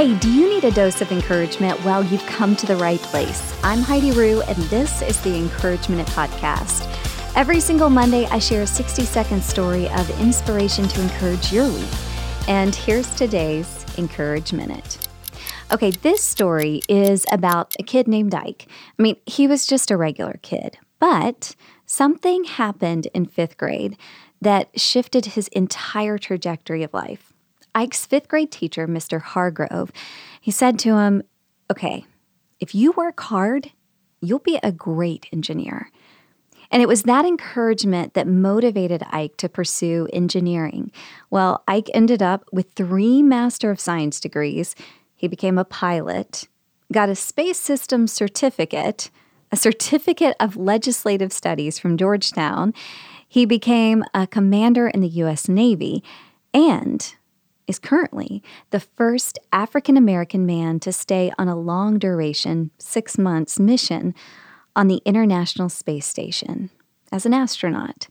Hey, do you need a dose of encouragement? Well, you've come to the right place. I'm Heidi Rue, and this is the Encouragement Podcast. Every single Monday, I share a 60 second story of inspiration to encourage your week. And here's today's Encourage Minute. Okay, this story is about a kid named Ike. I mean, he was just a regular kid, but something happened in fifth grade that shifted his entire trajectory of life. Ike's fifth grade teacher, Mr. Hargrove, he said to him, Okay, if you work hard, you'll be a great engineer. And it was that encouragement that motivated Ike to pursue engineering. Well, Ike ended up with three Master of Science degrees. He became a pilot, got a space systems certificate, a certificate of legislative studies from Georgetown. He became a commander in the U.S. Navy, and is currently the first African American man to stay on a long duration, six months mission on the International Space Station as an astronaut.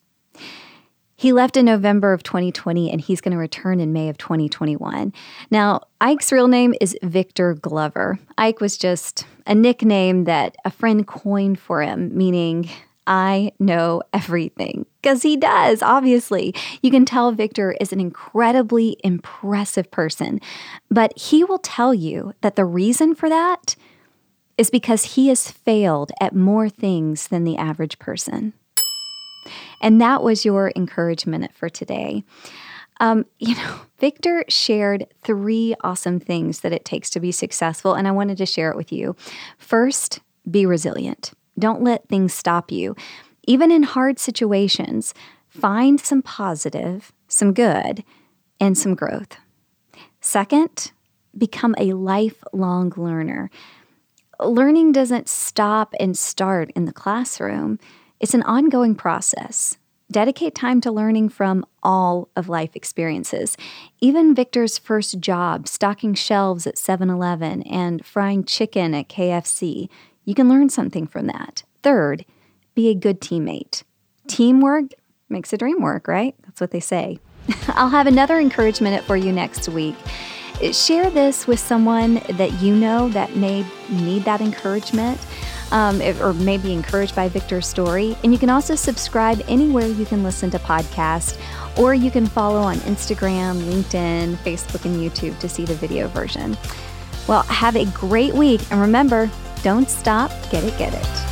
He left in November of 2020 and he's going to return in May of 2021. Now, Ike's real name is Victor Glover. Ike was just a nickname that a friend coined for him, meaning I know everything. Because he does, obviously. You can tell Victor is an incredibly impressive person, but he will tell you that the reason for that is because he has failed at more things than the average person. And that was your encouragement for today. Um, you know, Victor shared three awesome things that it takes to be successful, and I wanted to share it with you. First, be resilient. Don't let things stop you. Even in hard situations, find some positive, some good, and some growth. Second, become a lifelong learner. Learning doesn't stop and start in the classroom, it's an ongoing process. Dedicate time to learning from all of life experiences. Even Victor's first job, stocking shelves at 7 Eleven and frying chicken at KFC, you can learn something from that. Third, be a good teammate. Teamwork makes a dream work, right? That's what they say. I'll have another encouragement for you next week. Share this with someone that you know that may need that encouragement. Um, or may be encouraged by Victor's story. And you can also subscribe anywhere you can listen to podcasts, or you can follow on Instagram, LinkedIn, Facebook, and YouTube to see the video version. Well, have a great week. And remember, don't stop, get it, get it.